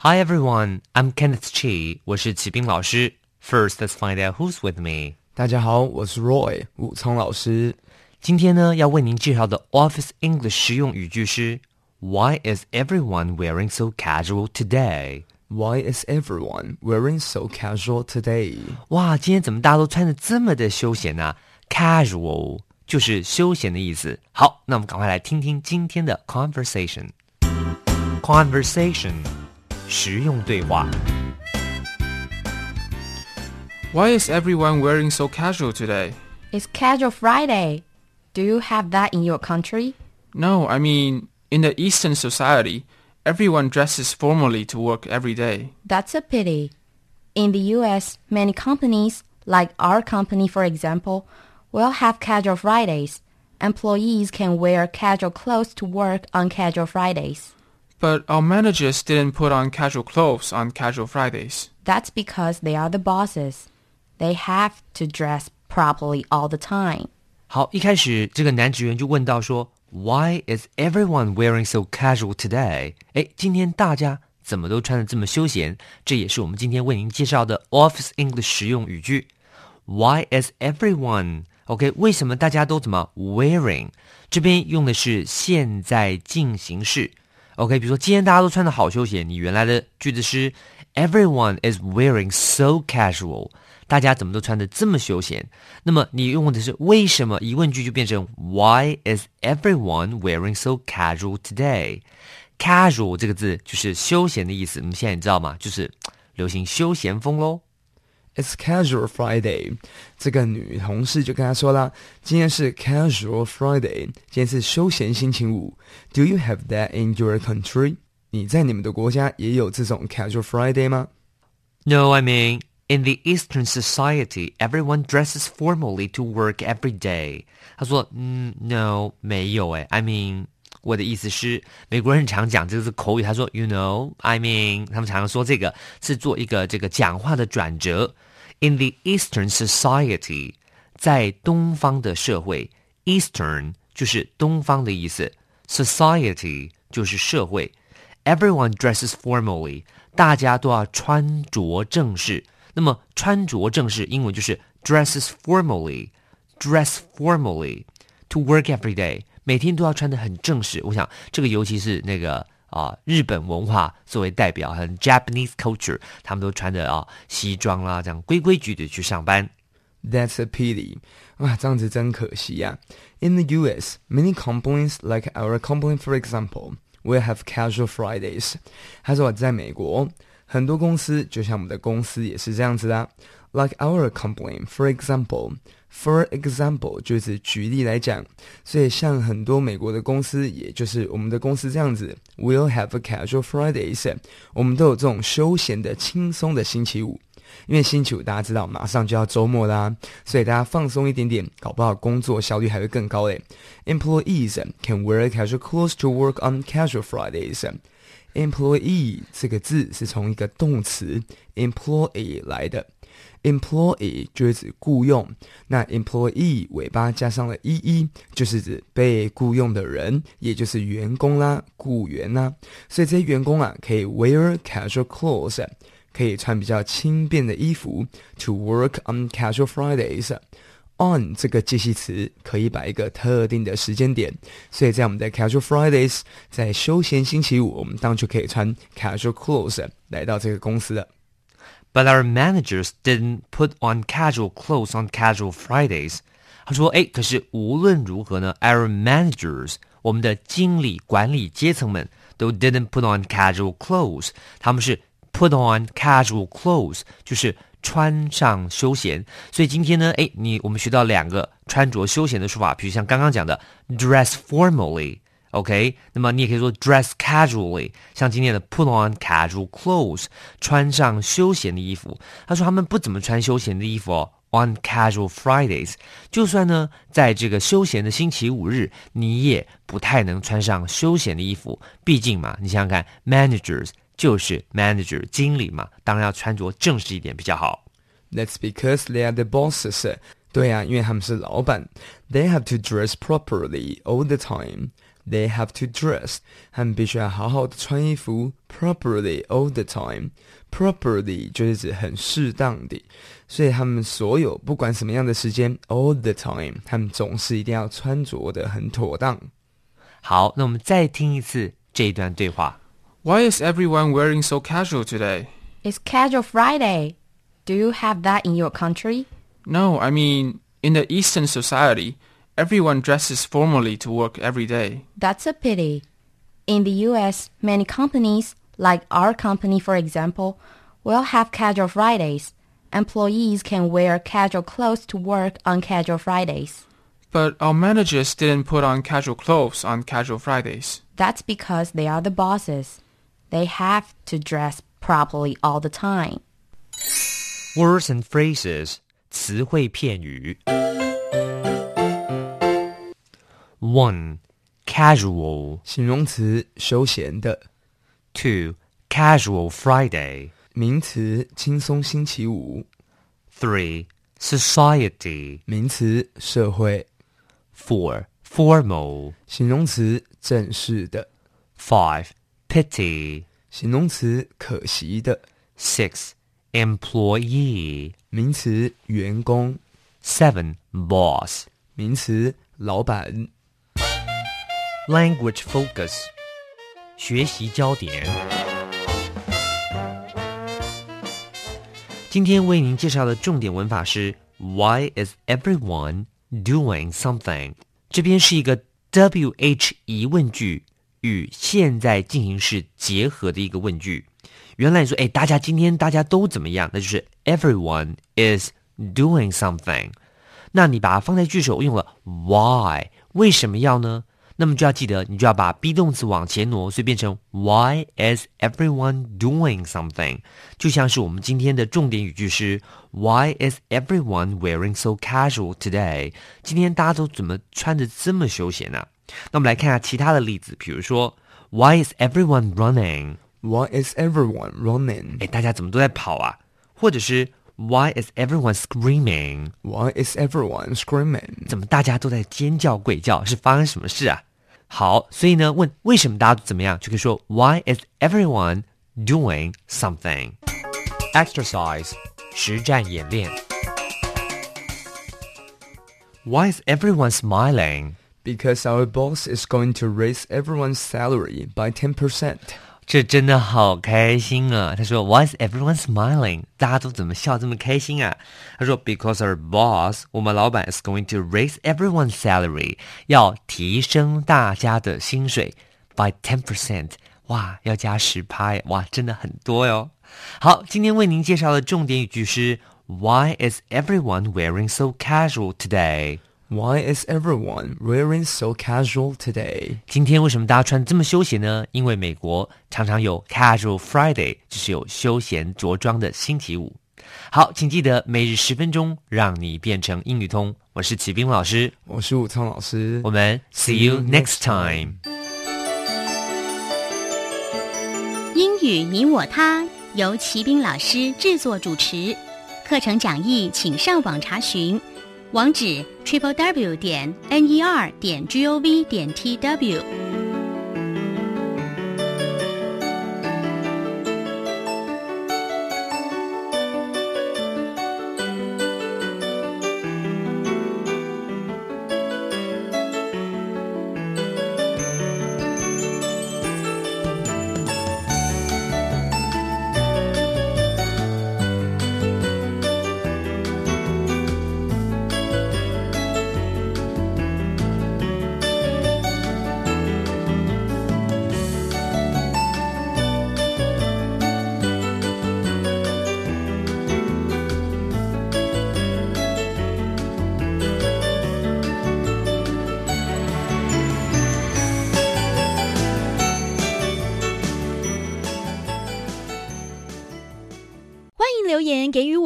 Hi everyone, I'm Kenneth Chi，我是齐斌老师。First, let's find out who's with me. 大家好，我是 Roy 武聪老师。今天呢，要为您介绍的 Office English 实用语句是 Why is everyone wearing so casual today? Why is everyone wearing so casual today? 哇，今天怎么大家都穿的这么的休闲呢、啊、？Casual 就是休闲的意思。好，那我们赶快来听听今天的 conversation。Conversation。实用对话。 Why is everyone wearing so casual today? It's Casual Friday. Do you have that in your country? No, I mean, in the Eastern society, everyone dresses formally to work every day. That's a pity. In the US, many companies, like our company for example, will have Casual Fridays. Employees can wear casual clothes to work on Casual Fridays. But our managers didn't put on casual clothes on casual Fridays. That's because they are the bosses. They have to dress properly all the time. 好，一开始这个男职员就问到说，Why is everyone wearing so casual today？哎，今天大家怎么都穿的这么休闲？这也是我们今天为您介绍的 Office English 实用语句。Why is everyone？OK，、为什么大家都怎么 wearing？这边用的是现在进行式。 OK，比如说今天大家都穿的好休闲，你原来的句子是 Everyone is wearing so casual。大家怎么都穿的这么休闲？那么你用的是为什么？疑问句就变成 Why is everyone wearing so casual today? Casual 这个字就是休闲的意思。我们现在你知道吗？就是 流行休闲风喽。It's casual Friday。这个女同事就跟他说啦：“今天是 casual Friday，今天是休闲星期五。Do you have that in your country？你在你们的国家也有这种 casual Friday 吗 No, I mean, in the Eastern society, everyone dresses formally to work every day. 他说，嗯，No，没有诶 I mean，我的意思是，美国人常讲这个是口语。他说，You know, I mean，他们常常说这个是做一个这个讲话的转折。 In the Eastern society，在东方的社会，Eastern 就是东方的意思，Society 就是社会。Everyone dresses formally，大家都要穿着正式。那么穿着正式，英文就是 dresses formally，dress formally to work every day，每天都要穿得很正式。我想这个尤其是那个 啊、日本文化作为代表，很 Japanese culture，他们都穿着啊西装啦，这样规规矩矩去上班。 ？That's a pity。哇，这样子真可惜呀、In the U.S., many companies like our company, for example, will have casual Fridays。他说在美国， 很多公司就像我们的公司也是这样子的。Like our company, for example, for example 就是举例来讲，所以像很多美国的公司，也就是我们的公司这样子，will have a casual Fridays。我们都有这种休闲的、轻松的星期五。因为星期五大家知道马上就要周末啦，所以大家放松一点点，搞不好工作效率还会更高嘞。Employees can wear casual clothes to work on casual Fridays. Employee 这个字是从一个动词 employee 来的，employee 就是指雇佣，那 employee 尾巴加上了 ee 就是指被雇佣的人，也就是员工啦、雇员啦，所以这些员工啊可以 wear casual clothes。可以穿比较轻便的衣服，to work on casual Fridays。on 这个介系词可以摆一个特定的时间点，所以在我们的 casual Fridays，在休闲星期五，我们当然就可以穿 casual clothes 来到这个公司了。 But our managers didn't put on casual clothes on casual Fridays. 他说：“哎，可是无论如何呢，our managers，我们的经理、管理阶层们都 didn't put on casual clothes。他们是 put on casual clothes，就是 穿上休闲。所以今天呢，哎，你我们学到两个穿着休闲的说法，比如像刚刚讲的 dress formally OK，那么你也可以说 dress casually，像今天的 put on casual clothes，穿上休闲的衣服。他说他们不怎么穿休闲的衣服哦。On casual Fridays，就算呢，在这个休闲的星期五日，你也不太能穿上休闲的衣服。毕竟嘛，你想想看，managers 就是 manager 经理嘛，当然要穿着正式一点比较好。That's because they are the bosses. 对啊，因为他们是老板。They have to dress properly all the time. They have to dress，他们必须要好好的穿衣服，properly all the time。properly 就是指很适当的，所以他们所有不管什么样的时间，all the time，他们总是一定要穿着的很妥当。好，那我们再听一次这一段对话。Why is everyone wearing so casual today? It's Casual Friday. Do you have that in your country? No, I mean, in the Eastern society, everyone dresses formally to work every day. That's a pity. In the US, many companies, like our company for example, will have casual Fridays. Employees can wear casual clothes to work on casual Fridays. But our managers didn't put on casual clothes on casual Fridays. That's because they are the bosses. They have to dress properly all the time. Words and phrases 词汇片语。One casual 形容词，休闲的； two casual Friday 名词，轻松星期五； three society 名词，社会； four formal 形容词，正式的； five pity 形容词，可惜的； six employee 名词，员工； seven boss 名词，老板。 language focus 学习焦点。今天为您介绍的重点文法是 Why is everyone doing something？这边是一个 WH 疑问句 与现在进行式结合的一个问句。原来你说，哎，大家今天大家都怎么样？那就是 Everyone is doing something。那你把它放在句首用了 Why？为什么要呢？那么就要记得，你就要把 be 动词往前挪，所以变成 Why is everyone doing something？就像是我们今天的重点语句是 Why is everyone wearing so casual today？今天大家都怎么穿的这么休闲呢、那我们来看下其他的例子，比如说 Why is everyone running？ Why is everyone running? 哎，大家怎么都在跑啊？或者是 Why is everyone screaming？ Why is everyone screaming? 怎么大家都在尖叫鬼叫？是发生什么事啊？好，所以呢，问为什么大家都怎么样，就可以说 Why is everyone doing something? Exercise 实战演练。Why is everyone smiling? Because our boss is going to raise everyone's salary by 10%. 这真的好开心啊！他说，Why is everyone smiling？大家都怎么笑这么开心啊？他说，Because our boss，我们老板 is going to raise everyone's salary，要提升大家的薪水 by ten percent。哇，要加十趴耶！哇，真的很多哟。好，今天为您介绍的重点语句是 Why is everyone wearing so casual today？ Why is everyone wearing so casual today? 今天为什么大家穿这么休闲呢？因为美国常常有 Casual Friday，就是有休闲着装的星期五。好，请记得每日十分钟，让你变成英语通。我是启兵老师，我是武聪老师。我们 See you next time。英语你我他由齐斌老师制作主持，课程讲义请上网查询，网址 triple w 点 n e r 点 g o v 点 t w。